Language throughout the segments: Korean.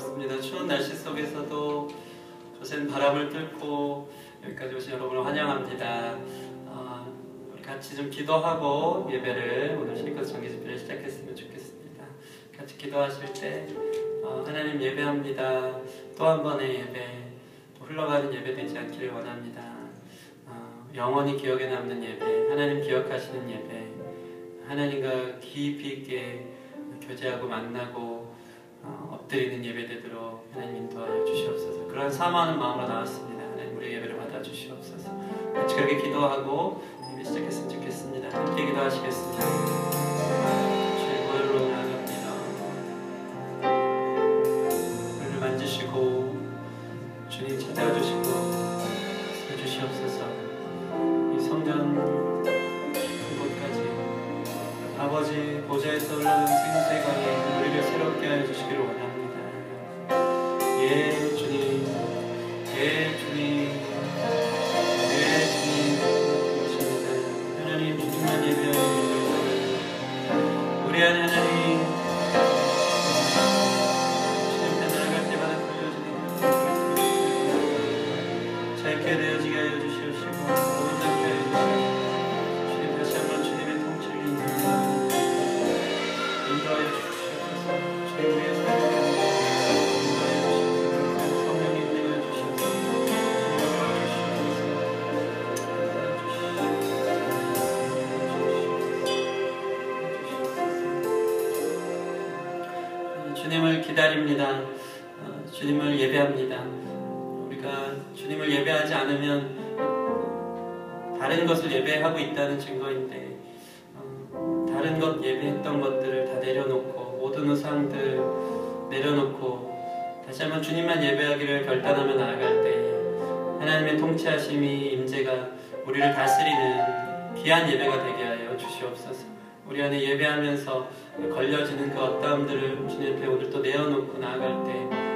반갑습니다. 추운 날씨 속에서도 거센 바람을 뚫고 여기까지 오신 여러분을 환영합니다. 어, 우리 같이 좀 기도하고 예배를 오늘 실컷 정기 집회를 시작했으면 좋겠습니다. 같이 기도하실 때 어, 하나님 예배합니다. 또 한 번의 예배, 또 흘러가는 예배 되지 않기를 원합니다. 어, 영원히 기억에 남는 예배, 하나님 기억하시는 예배, 하나님과 깊이 있게 교제하고 만나고 어, 엎드리는 예배 되도록 하나님 인도하여 주시옵소서. 그런 사모하는 마음으로 나왔습니다. 하나님 우리 예배를 받아 주시옵소서. 같이 그렇게 기도하고 예배 시작했으면 좋겠습니다. 함께 기도하시겠습니다. 기다립니다. 어, 주님을 예배합니다. 우리가 주님을 예배하지 않으면 다른 것을 예배하고 있다는 증거인데 어, 다른 것 예배했던 것들을 다 내려놓고 모든 우상들 내려놓고 다시 한번 주님만 예배하기를 결단하며 나아갈 때 하나님의 통치하심이 임재가 우리를 다스리는 귀한 예배가 되게 하여 주시옵소서. 우리 안에 예배하면서 걸려지는 그 어떠함들을 주님 앞에 오늘 또 내어놓고 나아갈 때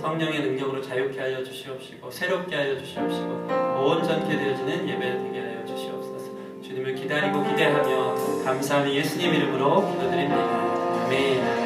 성령의 능력으로 자유케 하여 주시옵시고 새롭게 하여 주시옵시고 온전케 되어지는 예배 되게 하여 주시옵소서. 주님을 기다리고 기대하며 감사하며 예수님 이름으로 기도드립니다. 아멘.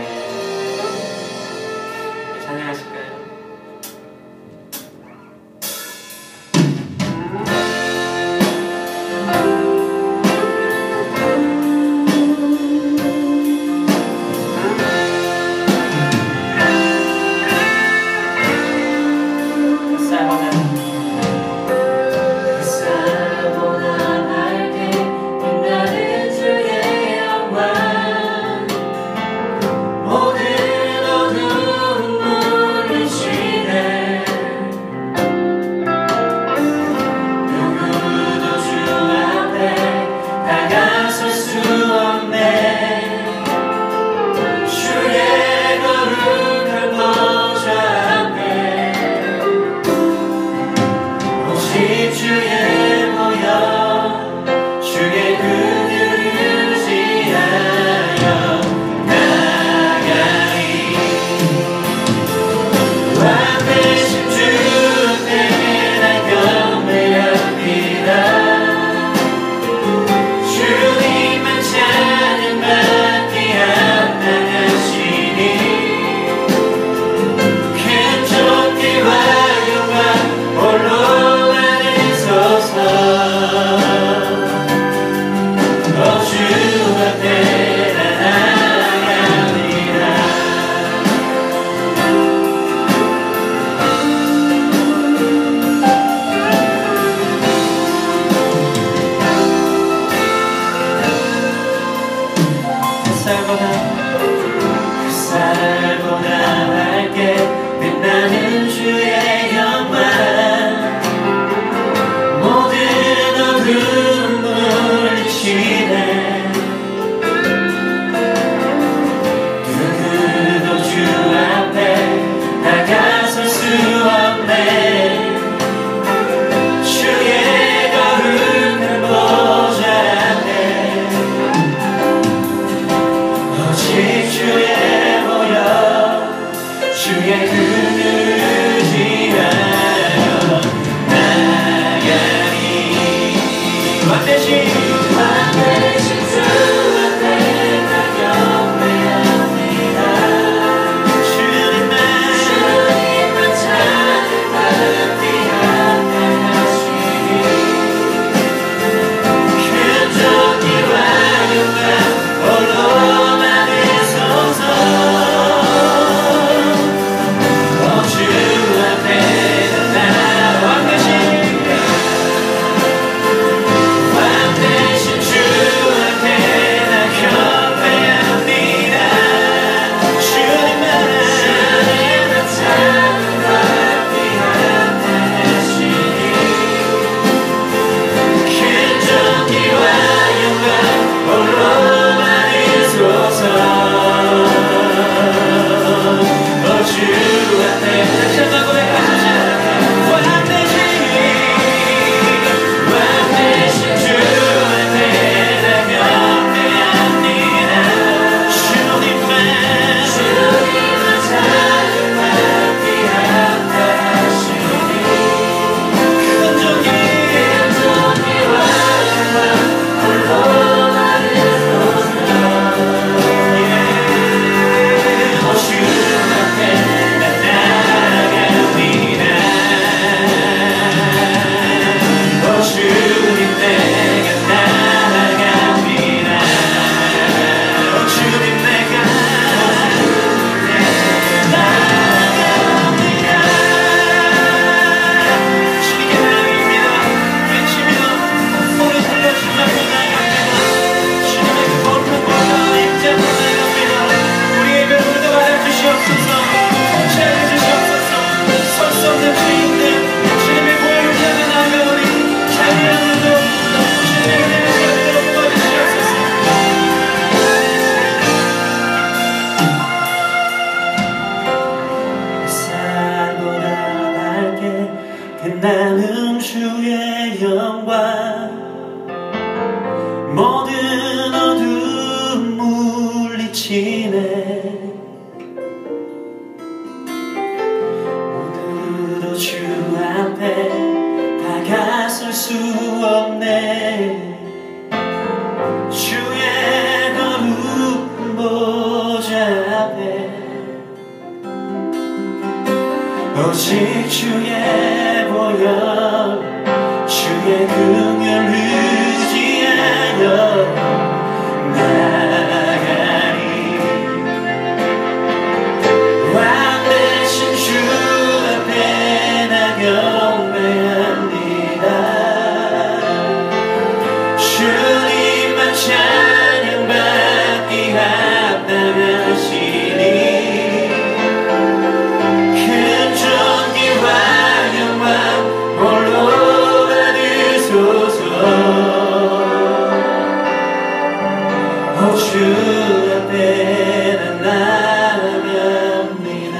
주 앞에 난 나갑니다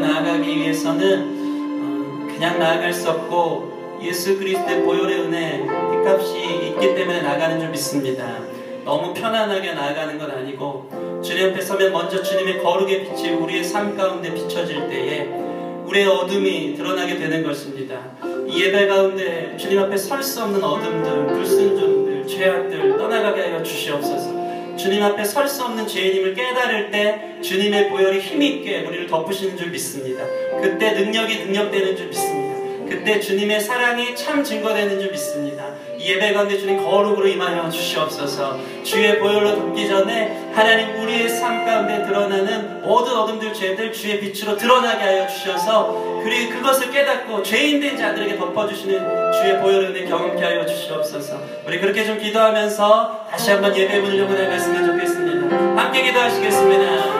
나아가기 위해서는 어, 그냥 나아갈 수 없고 예수 그리스도의 보혈의 은혜, 빚값이 있기 때문에 나가는 줄 믿습니다. 너무 편안하게 나아가는 건 아니고 주님 앞에 서면 먼저 주님의 거룩의 빛이 우리의 삶 가운데 비춰질 때에 우리의 어둠이 드러나게 되는 것입니다. 이 예배 가운데 주님 앞에 설 수 없는 어둠들, 불순종들, 죄악들 떠나가게 하여 주시옵소서. 주님 앞에 설 수 없는 죄인임을 깨달을 때 주님의 보혈이 힘있게 우리를 덮으시는 줄 믿습니다. 그때 능력이 능력되는 줄 믿습니다. 그때 주님의 사랑이 참 증거되는 줄 믿습니다. 이 예배 가운데 주님 거룩으로 임하여 주시옵소서. 주의 보혈로 덮기 전에 하나님 우리의 삶 가운데 드러나는 모든 어둠들 죄들 주의 빛으로 드러나게 하여 주셔서 그리고 그것을 깨닫고 죄인된 자들에게 덮어주시는 주의 보혈의 은혜 경험케 하여 주시옵소서. 우리 그렇게 좀 기도하면서 다시 한번 예배 문을 열고 나갔으면 좋겠습니다. 함께 기도하시겠습니다.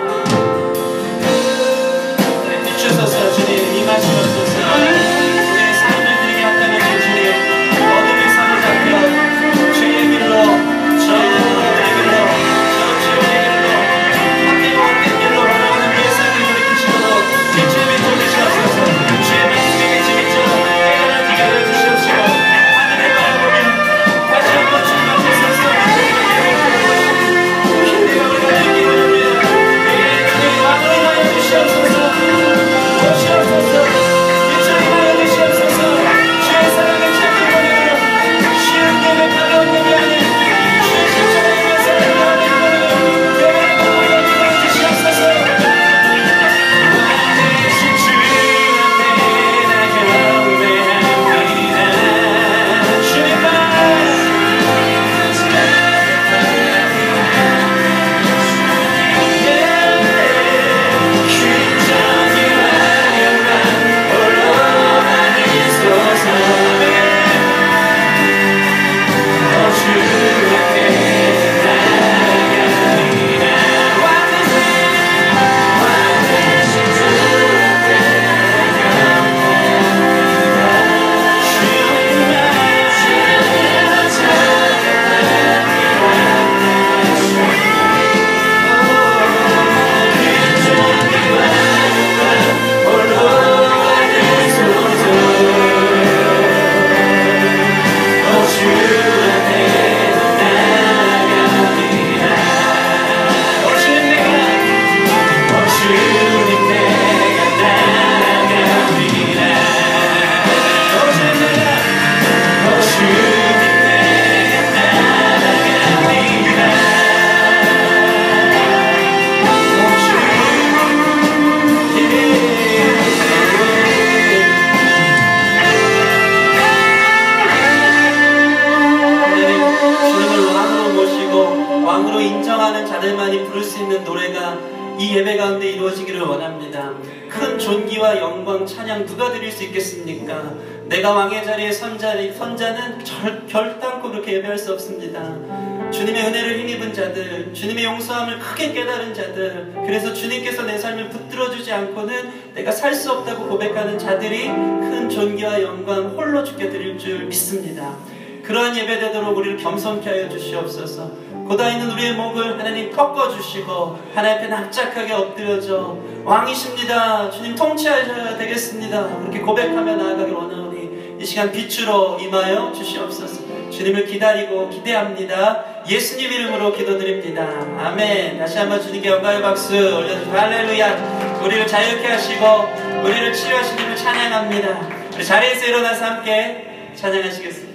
선 자리, 선자는 절, 결단코 그렇게 예배할 수 없습니다. 주님의 은혜를 힘입은 자들, 주님의 용서함을 크게 깨달은 자들, 그래서 주님께서 내 삶을 붙들어주지 않고는 내가 살 수 없다고 고백하는 자들이 큰 존귀와 영광 홀로 주께 드릴 줄 믿습니다. 그러한 예배 되도록 우리를 겸손케 하여 주시옵소서. 고다 있는 우리의 목을 하나님 꺾어 주시고 하나님 앞에 납작하게 엎드려져 왕이십니다. 주님 통치하셔야 되겠습니다. 그렇게 고백하며 나아가길 원하오니 이 시간 빛으로 임하여 주시옵소서. 주님을 기다리고 기대합니다. 예수님 이름으로 기도드립니다. 아멘. 다시 한번 주님께 영광의 박수 올려주시고 할렐루야. 우리를 자유케 하시고 우리를 치유하신 님을 찬양합니다. 자리에서 일어나서 함께 찬양하시겠습니다.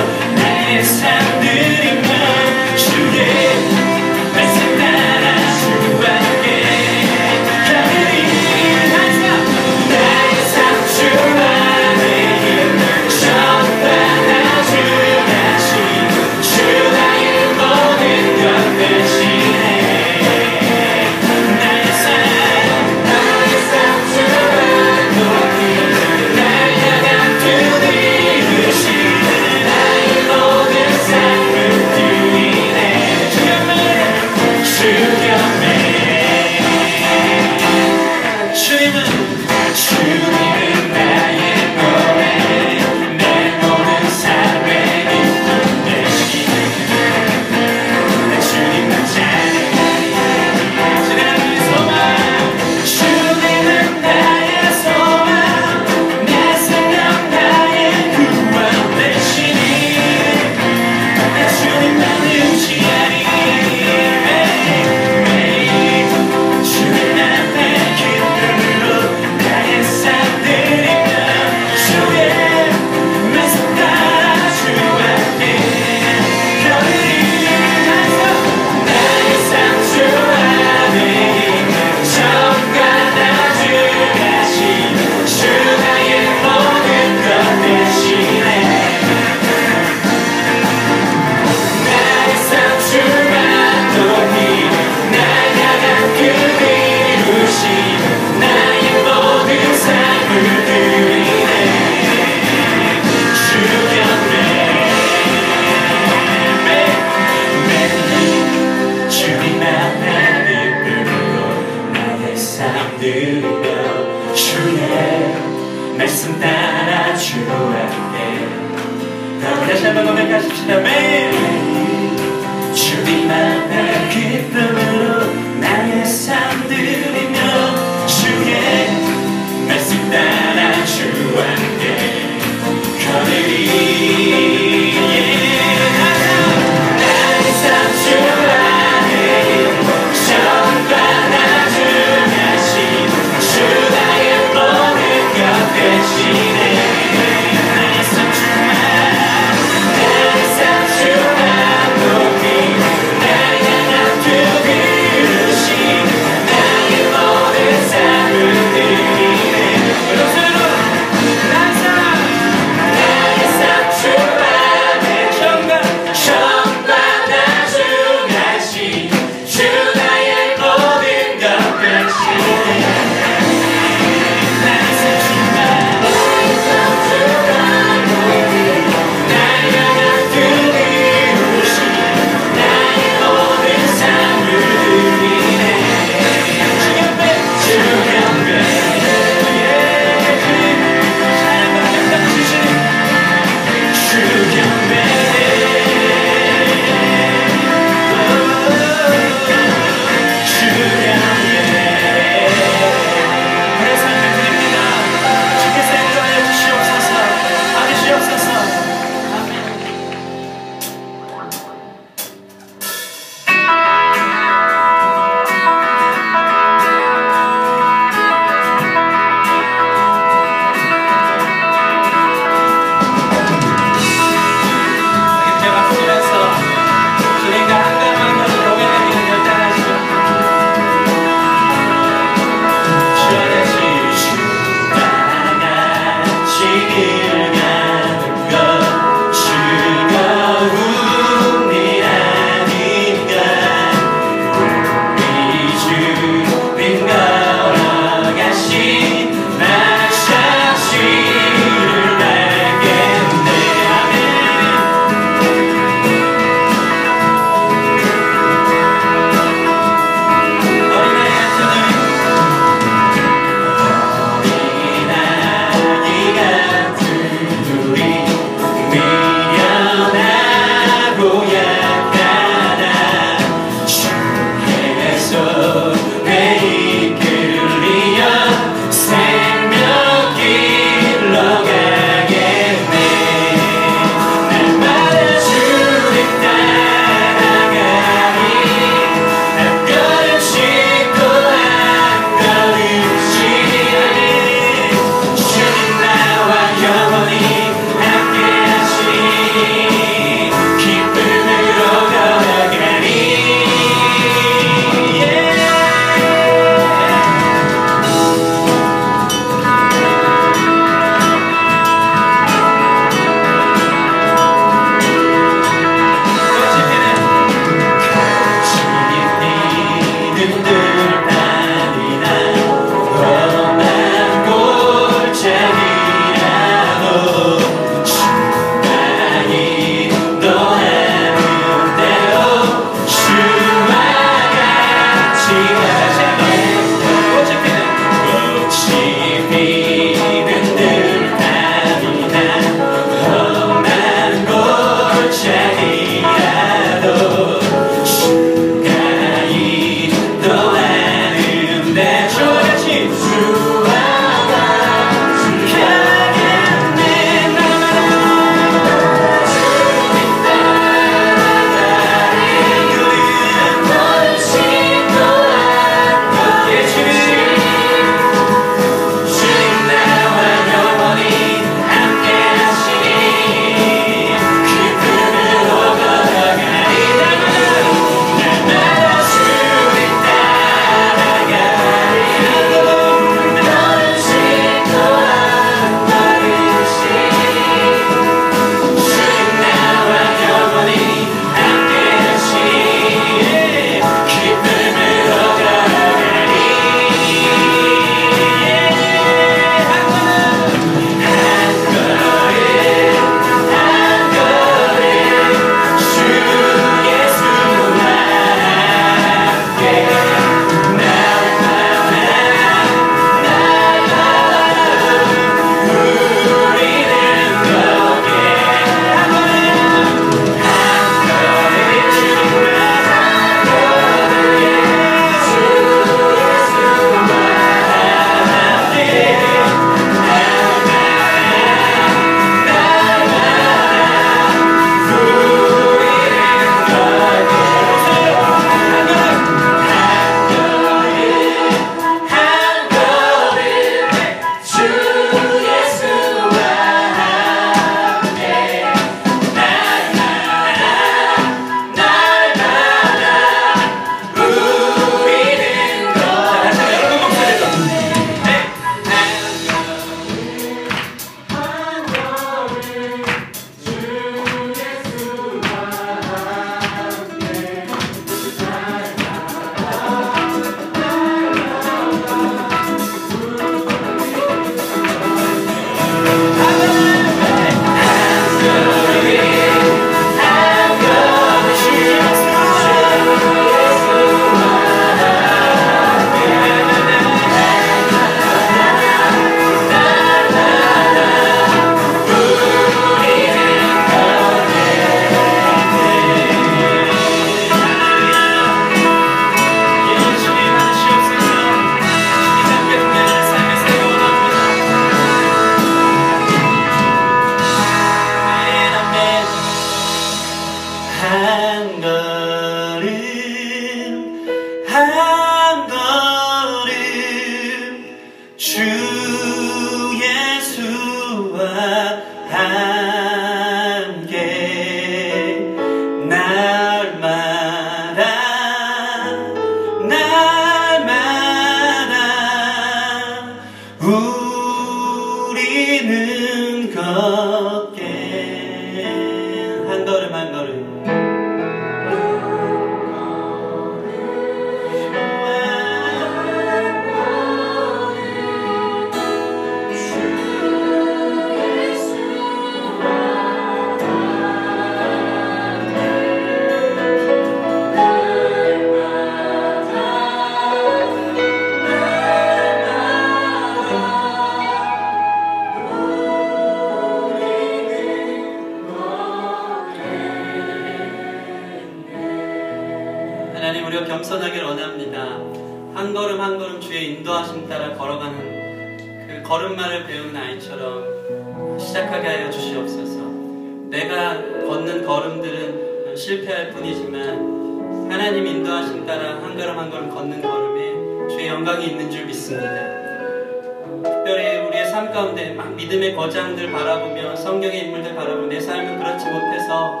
막 믿음의 거장들 바라보며 성경의 인물들 바라보며 내 삶은 그렇지 못해서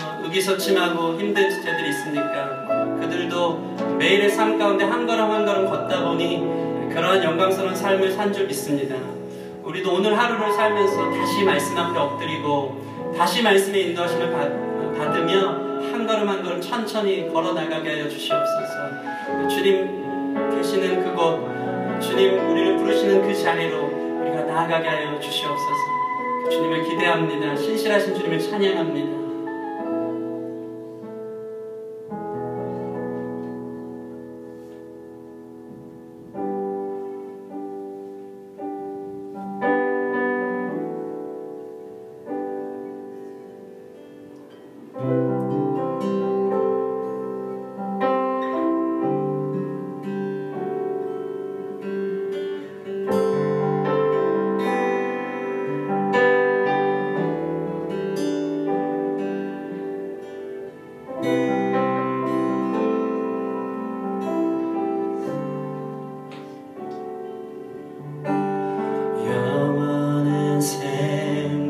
어, 의기소침하고 힘든 주제들이 있으니까 그들도 매일의 삶 가운데 한 걸음 한 걸음 걷다 보니 그러한 영광스러운 삶을 산 줄 믿습니다. 우리도 오늘 하루를 살면서 다시 말씀 앞에 엎드리고 다시 말씀의 인도하심을 받, 받으며 한 걸음 한 걸음 천천히 걸어 나가게 하여 주시옵소서. 주님 계시는 그곳, 주님 우리를 부르시는 그 자리로 나아가게 하여 주시옵소서. 주님을 기대합니다. 신실하신 주님을 찬양합니다.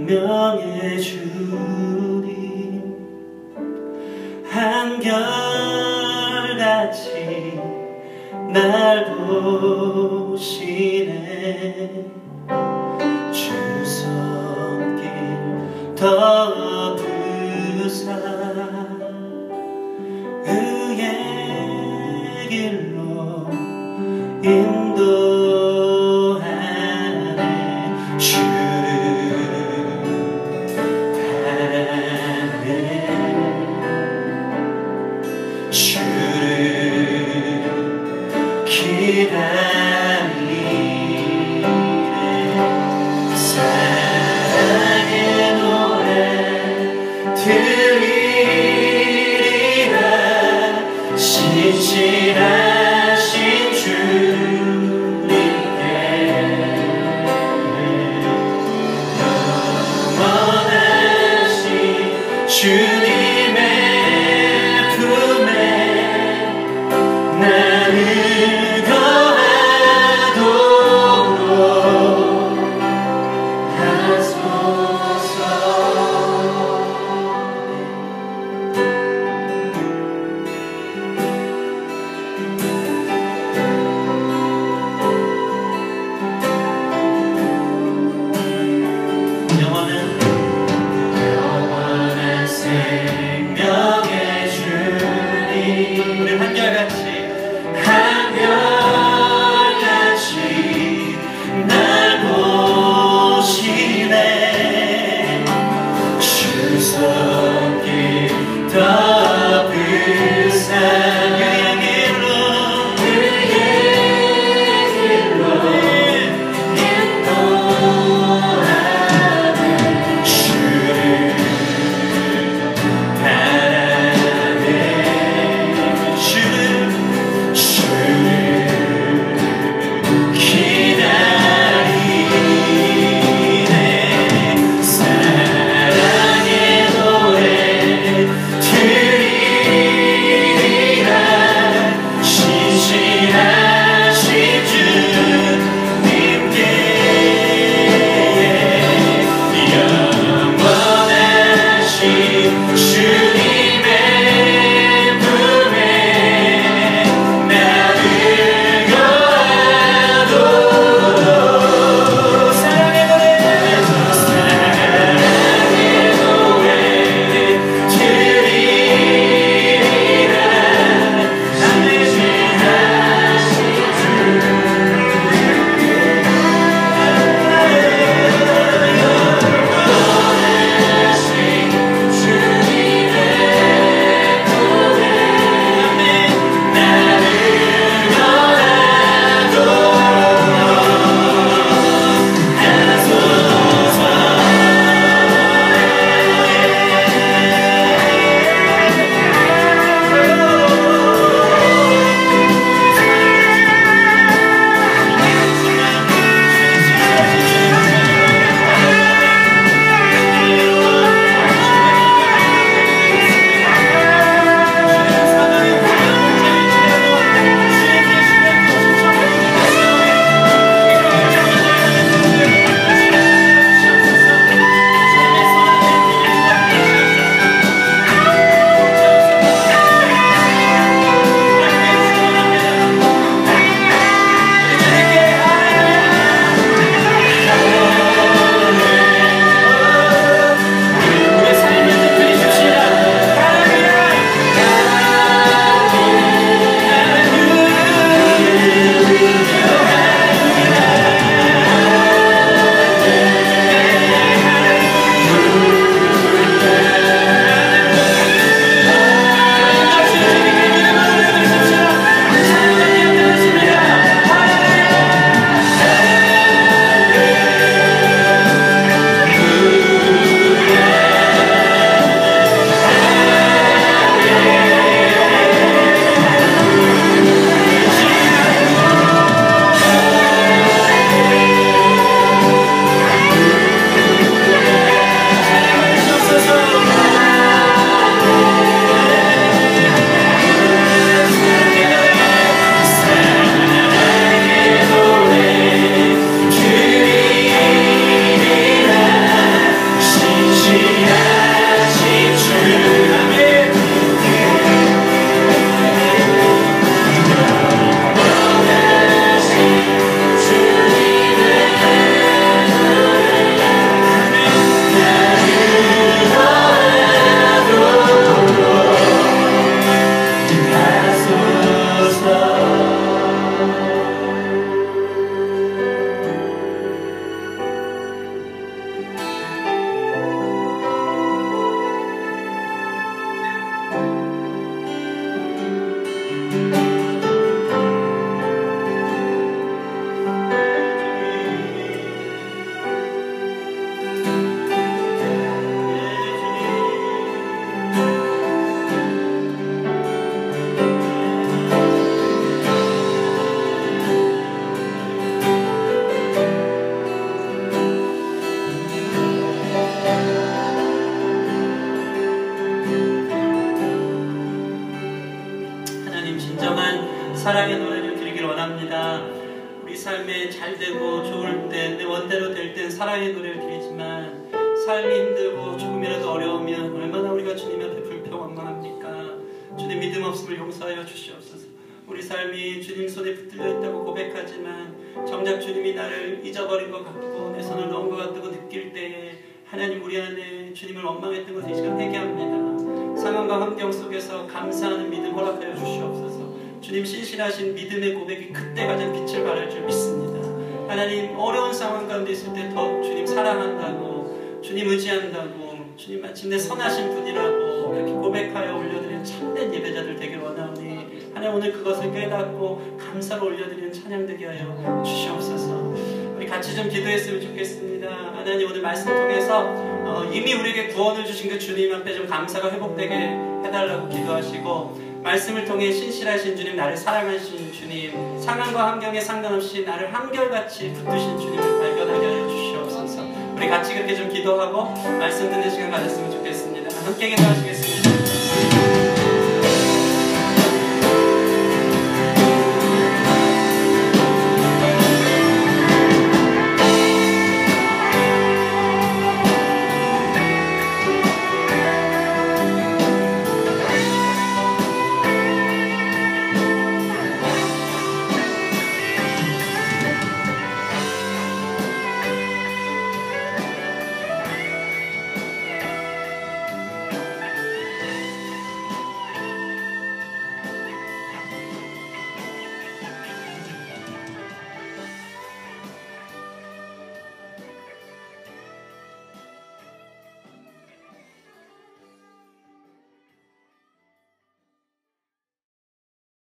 생명의 주 정작 주님이 나를 잊어버린 것 같고 내 손을 넣은 것 같다고 느낄 때에 하나님 우리 안에 주님을 원망했던 것을 이 시간 회개합니다. 상황과 환경 속에서 감사하는 믿음 허락하여 주시옵소서. 주님 신실하신 믿음의 고백이 그때 가장 빛을 발할 줄 믿습니다. 하나님 어려운 상황 가운데 있을 때 더 주님 사랑한다고 주님 의지한다고 주님 마침내 선하신 분이라고 이렇게 고백하여 올려드리는 참된 예배자들 되길 원하오니 하나님 오늘 그것을 깨닫고 감사로 올려드리는 찬양 되게 하여 주시옵소서 우리 같이 좀 기도했으면 좋겠습니다 하나님 오늘 말씀 통해서 어, 이미 우리에게 구원을 주신 그 주님 앞에 좀 감사가 회복되게 해달라고 기도하시고 말씀을 통해 신실하신 주님, 나를 사랑하신 주님, 상황과 환경에 상관없이 나를 한결같이 붙드신 주님을 발견하게 하여 주시옵소서. 우리 같이 그렇게 좀 기도하고 말씀 듣는 시간 가졌으면 좋겠습니다. 함께 기도하시겠습니다.